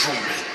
journée.